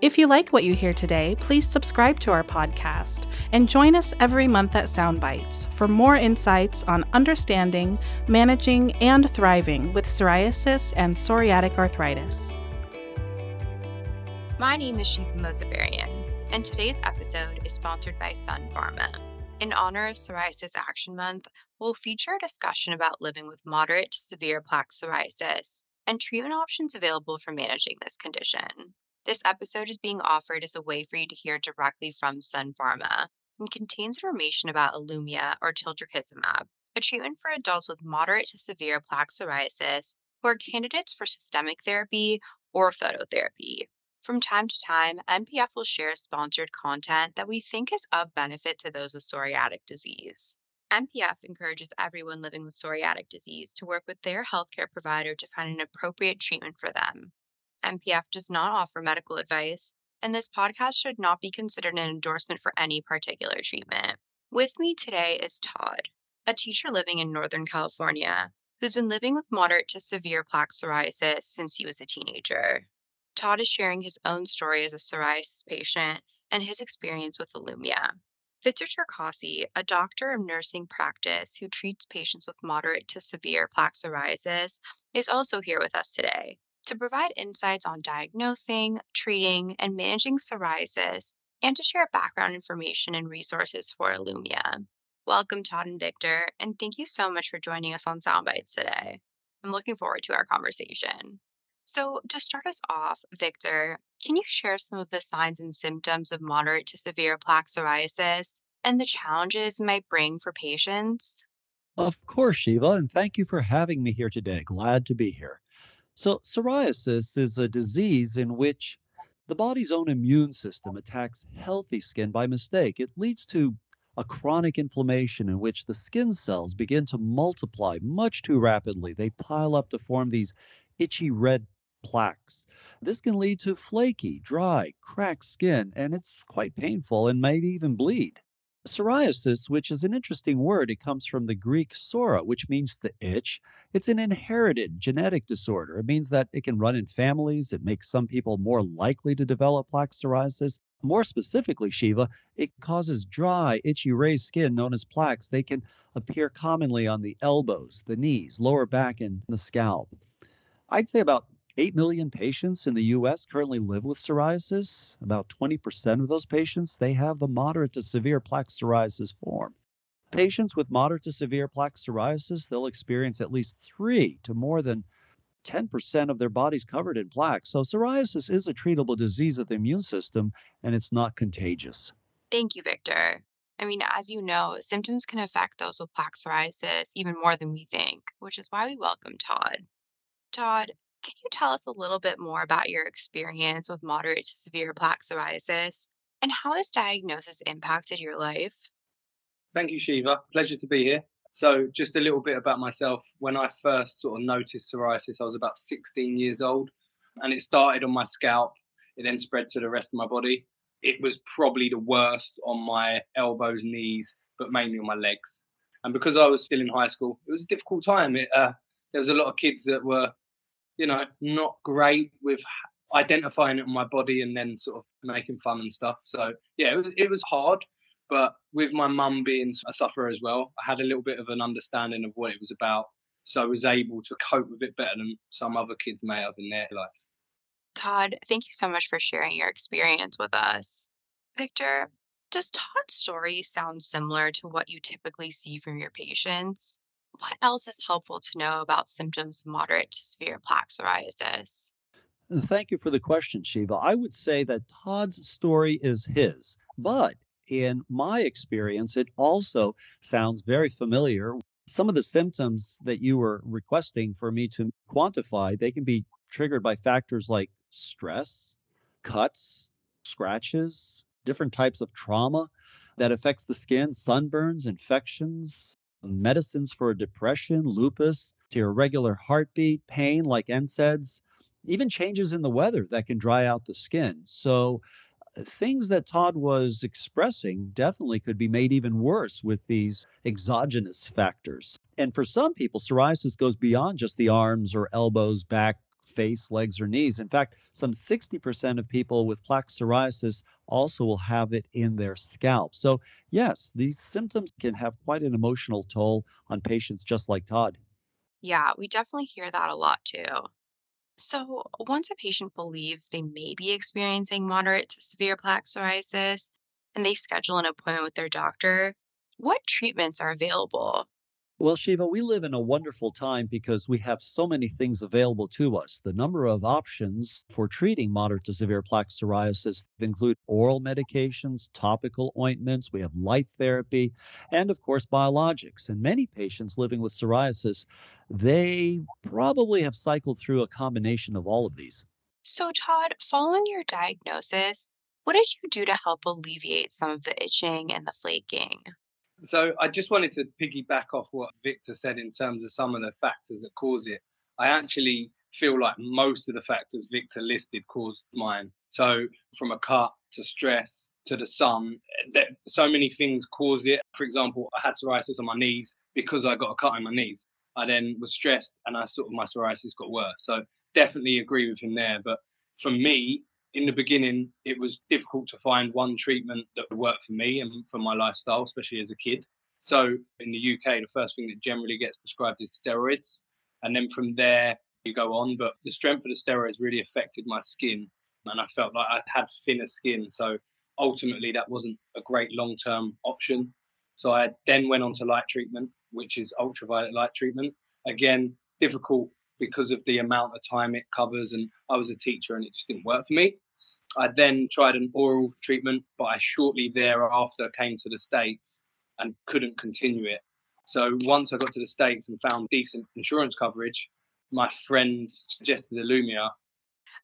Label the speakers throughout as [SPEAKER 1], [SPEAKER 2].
[SPEAKER 1] If you like what you hear today, please subscribe to our podcast and join us every month at Soundbites for more insights on understanding, managing, and thriving with psoriasis and psoriatic arthritis.
[SPEAKER 2] My name is Shiva Mozavarian, and today's episode is sponsored by Sun Pharma. In honor of Psoriasis Action Month, we'll feature a discussion about living with moderate to severe plaque psoriasis and treatment options available for managing this condition. This episode is being offered as a way for you to hear directly from Sun Pharma and contains information about Ilumya or tildrakizumab, a treatment for adults with moderate to severe plaque psoriasis who are candidates for systemic therapy or phototherapy. From time to time, NPF will share sponsored content that we think is of benefit to those with psoriatic disease. NPF encourages everyone living with psoriatic disease to work with their healthcare provider to find an appropriate treatment for them. NPF does not offer medical advice, and this podcast should not be considered an endorsement for any particular treatment. With me today is Todd, a teacher living in Northern California who's been living with moderate to severe plaque psoriasis since he was a teenager. Todd is sharing his own story as a psoriasis patient and his experience with Ilumya. Victor Czerkasij, a doctor of nursing practice who treats patients with moderate to severe plaque psoriasis, is also here with us today to provide insights on diagnosing, treating, and managing psoriasis, and to share background information and resources for Ilumya. Welcome, Todd and Victor, and thank you so much for joining us on Soundbites today. I'm looking forward to our conversation. So, to start us off, Victor, can you share some of the signs and symptoms of moderate to severe plaque psoriasis and the challenges it might bring for patients?
[SPEAKER 3] Of course, Shiva, and thank you for having me here today. Glad to be here. So, psoriasis is a disease in which the body's own immune system attacks healthy skin by mistake. It leads to a chronic inflammation in which the skin cells begin to multiply much too rapidly. They pile up to form these itchy red plaques. This can lead to flaky, dry, cracked skin, and it's quite painful and may even bleed. Psoriasis, which is an interesting word, it comes from the Greek psora, which means the itch. It's an inherited genetic disorder. It means that it can run in families. It makes some people more likely to develop plaque psoriasis. More specifically, Shiva, it causes dry, itchy raised skin known as plaques. They can appear commonly on the elbows, the knees, lower back, and the scalp. I'd say about 8 million patients in the US currently live with psoriasis. About 20% of those patients, they have the moderate to severe plaque psoriasis form. Patients with moderate to severe plaque psoriasis, they'll experience at least 3 to more than 10% of their bodies covered in plaque. So psoriasis is a treatable disease of the immune system and it's not contagious.
[SPEAKER 2] Thank you, Victor. I mean, as you know, symptoms can affect those with plaque psoriasis even more than we think, which is why we welcome Todd. Todd, can you tell us a little bit more about your experience with moderate to severe plaque psoriasis and how this diagnosis impacted your life?
[SPEAKER 4] Thank you, Shiva. Pleasure to be here. So, just a little bit about myself. When I first sort of noticed psoriasis, I was about 16 years old, and it started on my scalp. It then spread to the rest of my body. It was probably the worst on my elbows, knees, but mainly on my legs. And because I was still in high school, it was a difficult time. It, uh, there was a lot of kids that were you know, not great with identifying it on my body and then sort of making fun and stuff. So yeah, it was it was hard, but with my mum being a sufferer as well, I had a little bit of an understanding of what it was about. So I was able to cope with it better than some other kids may have in their life.
[SPEAKER 2] Todd, thank you so much for sharing your experience with us. Victor, does Todd's story sound similar to what you typically see from your patients? What else is helpful to know about symptoms of moderate to severe plaque psoriasis?
[SPEAKER 3] Uh, thank you for the question, Shiva. I would say that Todd's story is his, but in my experience, it also sounds very familiar. Some of the symptoms that you were requesting for me to quantify, they can be triggered by factors like stress, cuts, scratches, different types of trauma that affects the skin, sunburns, infections, medicines for depression, lupus. to irregular heartbeat, pain like NSAIDs, even changes in the weather that can dry out the skin. So, uh, things that Todd was expressing definitely could be made even worse with these exogenous factors. And for some people, psoriasis goes beyond just the arms or elbows, back, face, legs, or knees. In fact, some 60% of people with plaque psoriasis also will have it in their scalp. So, yes, these symptoms can have quite an emotional toll on patients just like Todd.
[SPEAKER 2] Yeah, we definitely hear that a lot too. So, once a patient believes they may be experiencing moderate to severe plaque psoriasis and they schedule an appointment with their doctor, what treatments are available?
[SPEAKER 3] Well, Shiva, we live in a wonderful time because we have so many things available to us. The number of options for treating moderate to severe plaque psoriasis include oral medications, topical ointments, we have light therapy, and of course, biologics. And many patients living with psoriasis, they probably have cycled through a combination of all of these.
[SPEAKER 2] So, Todd, following your diagnosis, what did you do to help alleviate some of the itching and the flaking?
[SPEAKER 4] So I just wanted to piggyback off what Victor said in terms of some of the factors that cause it. I actually feel like most of the factors Victor listed caused mine. So from a cut to stress to the sun, so many things cause it. For example, I had psoriasis on my knees because I got a cut on my knees. I then was stressed and I sort of my psoriasis got worse. So definitely agree with him there. But for me, in the beginning, it was difficult to find one treatment that would work for me and for my lifestyle, especially as a kid. So in the UK, the first thing that generally gets prescribed is steroids. And then from there, you go on. But the strength of the steroids really affected my skin. And I felt like I had thinner skin. So ultimately, that wasn't a great long term option. So I then went on to light treatment, which is ultraviolet light treatment. Again, difficult because of the amount of time it covers. And I was a teacher and it just didn't work for me. I then tried an oral treatment, but I shortly thereafter came to the States and couldn't continue it. So once I got to the States and found decent insurance coverage, my friend suggested Ilumya.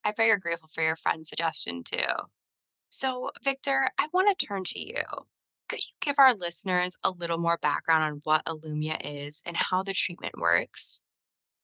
[SPEAKER 2] I'm very grateful for your friend's suggestion too. So, Victor, I want to turn to you. Could you give our listeners a little more background on what Ilumya is and how the treatment works?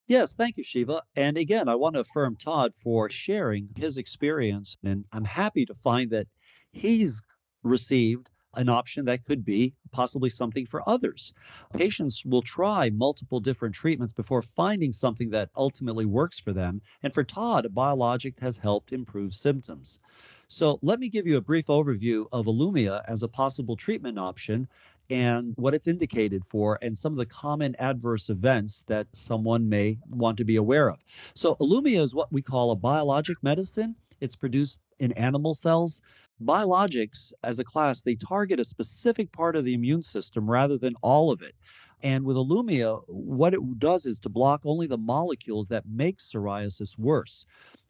[SPEAKER 3] Yes, thank you, Shiva. And again, I want to affirm Todd for sharing his experience. And I'm happy to find that he's received an option that could be possibly something for others. Patients will try multiple different treatments before finding something that ultimately works for them. And for Todd, a biologic has helped improve symptoms. So let me give you a brief overview of Ilumya as a possible treatment option and what it's indicated for and some of the common adverse events that someone may want to be aware of. So, Ilumya is what we call a biologic medicine. It's produced in animal cells. Biologics, as a class, they target a specific part of the immune system rather than all of it. And with Ilumya, what it does is to block only the molecules that make psoriasis worse.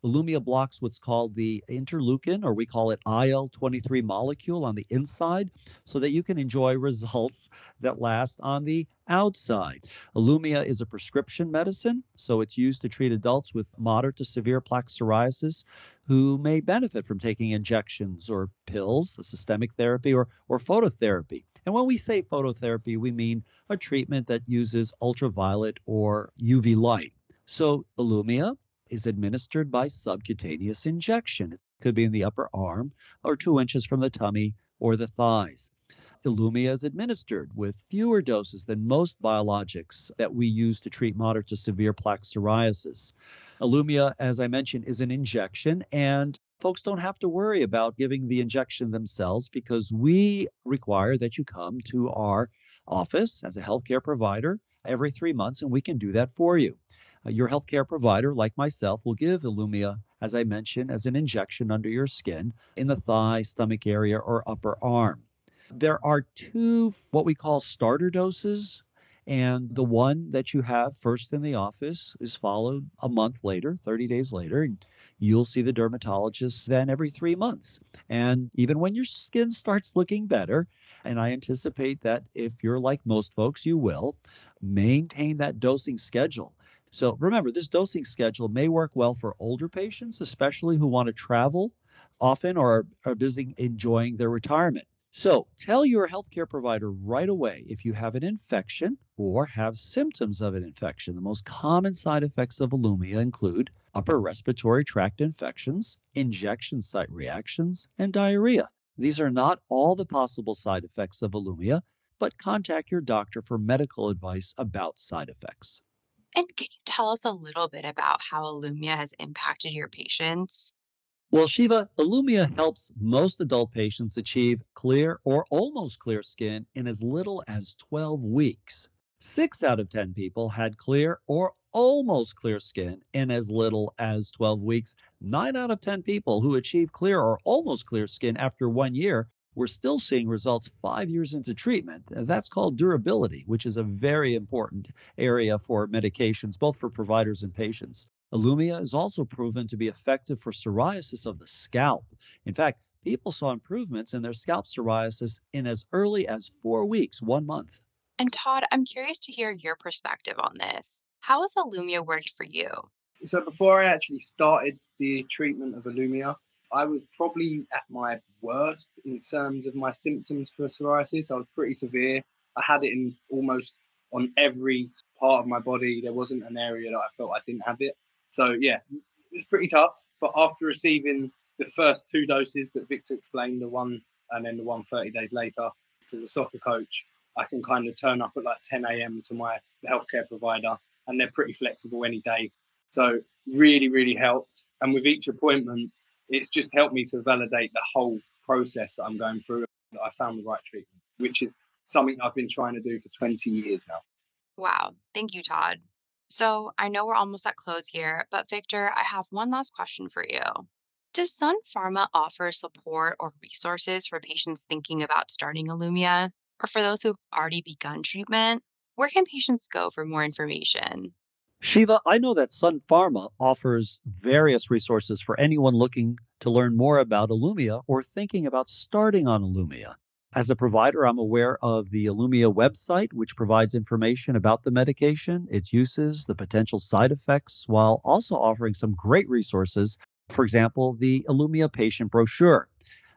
[SPEAKER 3] Ilumya blocks what's called the interleukin, or we call it IL 23 molecule on the inside, so that you can enjoy results that last on the outside. Ilumya is a prescription medicine, so it's used to treat adults with moderate to severe plaque psoriasis who may benefit from taking injections or pills, a systemic therapy, or, or phototherapy. And when we say phototherapy, we mean a treatment that uses ultraviolet or UV light. So, Ilumya is administered by subcutaneous injection. It could be in the upper arm or two inches from the tummy or the thighs. Ilumya is administered with fewer doses than most biologics that we use to treat moderate to severe plaque psoriasis. Ilumya, as I mentioned, is an injection, and folks don't have to worry about giving the injection themselves because we require that you come to our office as a healthcare provider every three months, and we can do that for you. Uh, your healthcare provider, like myself, will give Ilumya, as I mentioned, as an injection under your skin in the thigh, stomach area, or upper arm. There are two what we call starter doses, and the one that you have first in the office is followed a month later, 30 days later. And you'll see the dermatologist then every three months. And even when your skin starts looking better, and I anticipate that if you're like most folks, you will maintain that dosing schedule. So remember, this dosing schedule may work well for older patients, especially who want to travel often or are busy enjoying their retirement. So tell your healthcare provider right away if you have an infection or have symptoms of an infection. The most common side effects of Ilumya include upper respiratory tract infections, injection site reactions, and diarrhea. These are not all the possible side effects of Ilumya, but contact your doctor for medical advice about side effects.
[SPEAKER 2] And can you tell us a little bit about how Ilumya has impacted your patients?
[SPEAKER 3] Well, Shiva, Ilumya helps most adult patients achieve clear or almost clear skin in as little as 12 weeks. Six out of 10 people had clear or almost clear skin in as little as 12 weeks. Nine out of 10 people who achieve clear or almost clear skin after one year were still seeing results five years into treatment. That's called durability, which is a very important area for medications, both for providers and patients. Ilumya is also proven to be effective for psoriasis of the scalp. In fact, people saw improvements in their scalp psoriasis in as early as four weeks, one month.
[SPEAKER 2] And Todd, I'm curious to hear your perspective on this. How has Ilumya worked for you?
[SPEAKER 4] So before I actually started the treatment of Ilumya, I was probably at my worst in terms of my symptoms for psoriasis. I was pretty severe. I had it in almost on every part of my body. There wasn't an area that I felt I didn't have it. So yeah, it was pretty tough. But after receiving the first two doses that Victor explained, the one and then the one 30 days later, to the soccer coach, I can kind of turn up at like 10 a.m. to my healthcare provider, and they're pretty flexible any day. So really, really helped. And with each appointment, it's just helped me to validate the whole process that I'm going through. That I found the right treatment, which is something I've been trying to do for 20 years now.
[SPEAKER 2] Wow. Thank you, Todd. So I know we're almost at close here, but Victor, I have one last question for you. Does Sun Pharma offer support or resources for patients thinking about starting Ilumya? Or for those who've already begun treatment? Where can patients go for more information?
[SPEAKER 3] Shiva, I know that Sun Pharma offers various resources for anyone looking to learn more about Ilumya or thinking about starting on Ilumya. As a provider, I'm aware of the Ilumya website, which provides information about the medication, its uses, the potential side effects, while also offering some great resources. For example, the Ilumya patient brochure.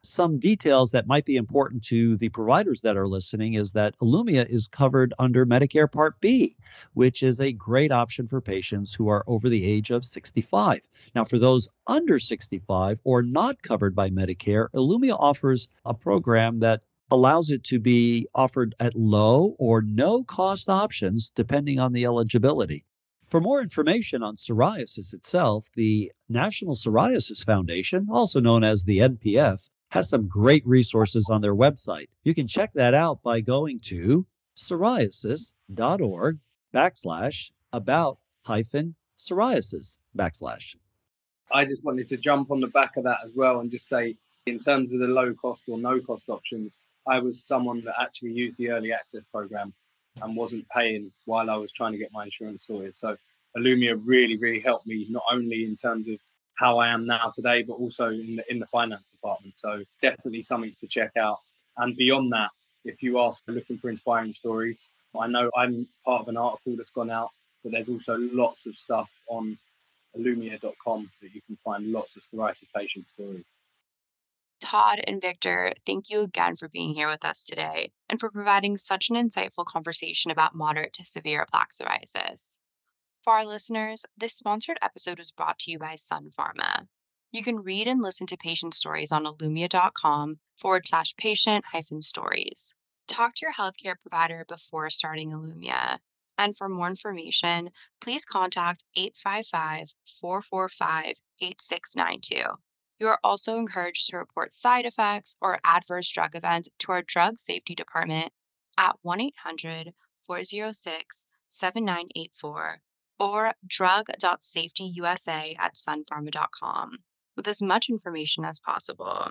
[SPEAKER 3] Some details that might be important to the providers that are listening is that Ilumya is covered under Medicare Part B, which is a great option for patients who are over the age of 65. Now, for those under 65 or not covered by Medicare, Ilumya offers a program that allows it to be offered at low or no cost options depending on the eligibility. For more information on psoriasis itself, the National Psoriasis Foundation, also known as the NPF, has some great resources on their website. You can check that out by going to psoriasis.org backslash about hyphen psoriasis backslash.
[SPEAKER 4] I just wanted to jump on the back of that as well and just say, in terms of the low cost or no cost options, I was someone that actually used the early access program and wasn't paying while I was trying to get my insurance sorted. So Ilumya really, really helped me not only in terms of how I am now today, but also in the in the finance department. So definitely something to check out. And beyond that, if you are looking for inspiring stories, I know I'm part of an article that's gone out, but there's also lots of stuff on Ilumya.com that you can find lots of psoriasis patient stories.
[SPEAKER 2] Todd and Victor, thank you again for being here with us today and for providing such an insightful conversation about moderate to severe plaque psoriasis. For our listeners, this sponsored episode was brought to you by Sun Pharma. You can read and listen to patient stories on Ilumya.com forward slash patient hyphen stories. Talk to your healthcare provider before starting Ilumya. And for more information, please contact 855 445 8692. You are also encouraged to report side effects or adverse drug events to our drug safety department at 1 800 406 7984 or drug.safetyusa at sunpharma.com with as much information as possible.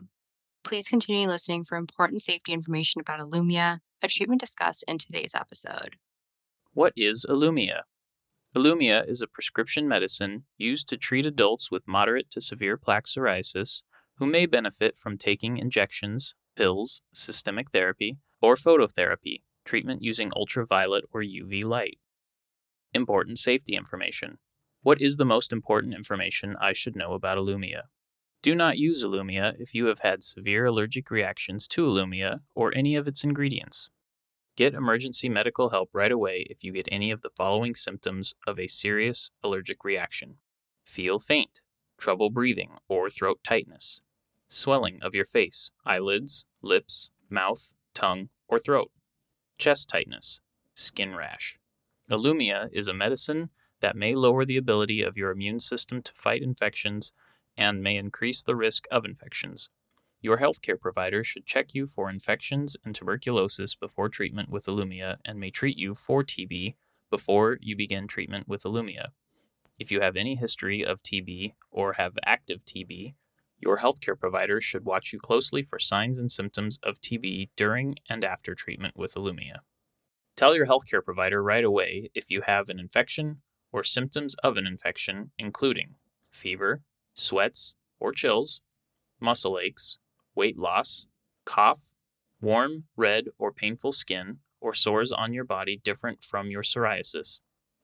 [SPEAKER 2] Please continue listening for important safety information about Ilumya, a treatment discussed in today's episode.
[SPEAKER 5] What is Ilumya? Ilumya is a prescription medicine used to treat adults with moderate to severe plaque psoriasis who may benefit from taking injections, pills, systemic therapy, or phototherapy, treatment using ultraviolet or UV light. Important safety information. What is the most important information I should know about Ilumya? Do not use Ilumya if you have had severe allergic reactions to Ilumya or any of its ingredients. Get emergency medical help right away if you get any of the following symptoms of a serious allergic reaction feel faint, trouble breathing or throat tightness, swelling of your face, eyelids, lips, mouth, tongue, or throat, chest tightness, skin rash. Ilumya is a medicine that may lower the ability of your immune system to fight infections and may increase the risk of infections. Your healthcare provider should check you for infections and tuberculosis before treatment with Ilumya and may treat you for TB before you begin treatment with Ilumya. If you have any history of TB or have active TB, your healthcare provider should watch you closely for signs and symptoms of TB during and after treatment with Ilumya. Tell your healthcare provider right away if you have an infection or symptoms of an infection, including fever, sweats or chills, muscle aches, weight loss, cough, warm, red, or painful skin or sores on your body different from your psoriasis,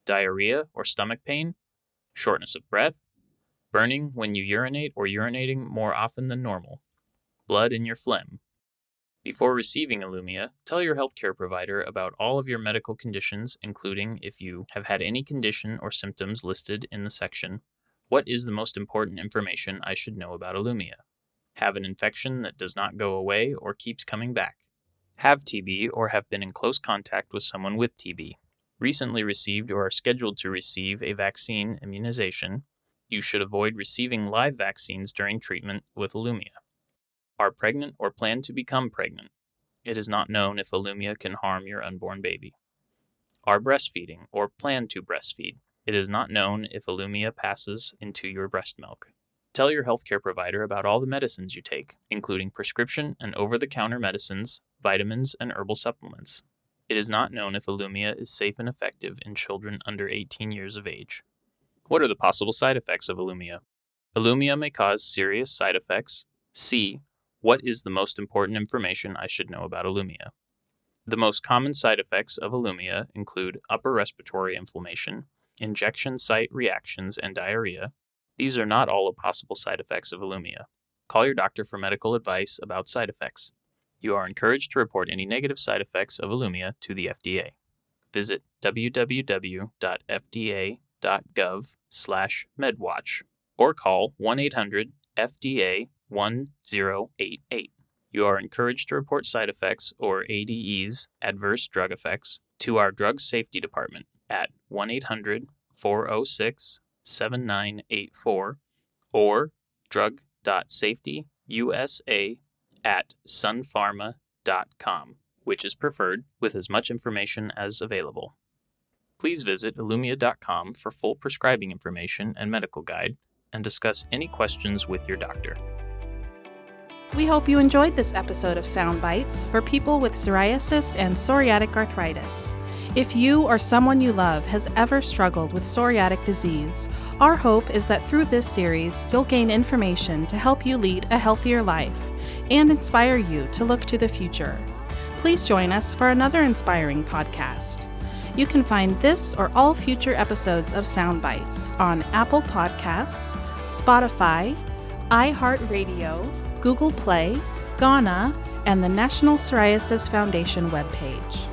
[SPEAKER 5] diarrhea or stomach pain, shortness of breath, burning when you urinate or urinating more often than normal, blood in your phlegm. Before receiving Ilumya, tell your healthcare provider about all of your medical conditions, including if you have had any condition or symptoms listed in the section What is the most important information I should know about Ilumya? Have an infection that does not go away or keeps coming back. Have TB or have been in close contact with someone with TB. Recently received or are scheduled to receive a vaccine immunization you should avoid receiving live vaccines during treatment with Ilumya. Are pregnant or plan to become pregnant. It is not known if Ilumya can harm your unborn baby. Are breastfeeding or plan to breastfeed. It is not known if Ilumya passes into your breast milk. Tell your healthcare provider about all the medicines you take, including prescription and over the counter medicines, vitamins, and herbal supplements. It is not known if Ilumya is safe and effective in children under 18 years of age. What are the possible side effects of Ilumya? Ilumya may cause serious side effects. C. What is the most important information I should know about Ilumya? The most common side effects of Ilumya include upper respiratory inflammation, injection site reactions, and diarrhea. These are not all possible side effects of Ilumya. Call your doctor for medical advice about side effects. You are encouraged to report any negative side effects of Ilumya to the FDA. Visit www.fda.gov slash medwatch or call 1-800-FDA-1088. You are encouraged to report side effects or ADEs, adverse drug effects, to our drug safety department at 1-800-406-7984 or drug.safetyusa at sunpharma.com, which is preferred with as much information as available please visit ilumya.com for full prescribing information and medical guide and discuss any questions with your doctor.
[SPEAKER 1] We hope you enjoyed this episode of Sound Bites for people with psoriasis and psoriatic arthritis. If you or someone you love has ever struggled with psoriatic disease, our hope is that through this series, you'll gain information to help you lead a healthier life and inspire you to look to the future. Please join us for another inspiring podcast. You can find this or all future episodes of Soundbites on Apple Podcasts, Spotify, iHeartRadio, Google Play, Gaana, and the National Psoriasis Foundation webpage.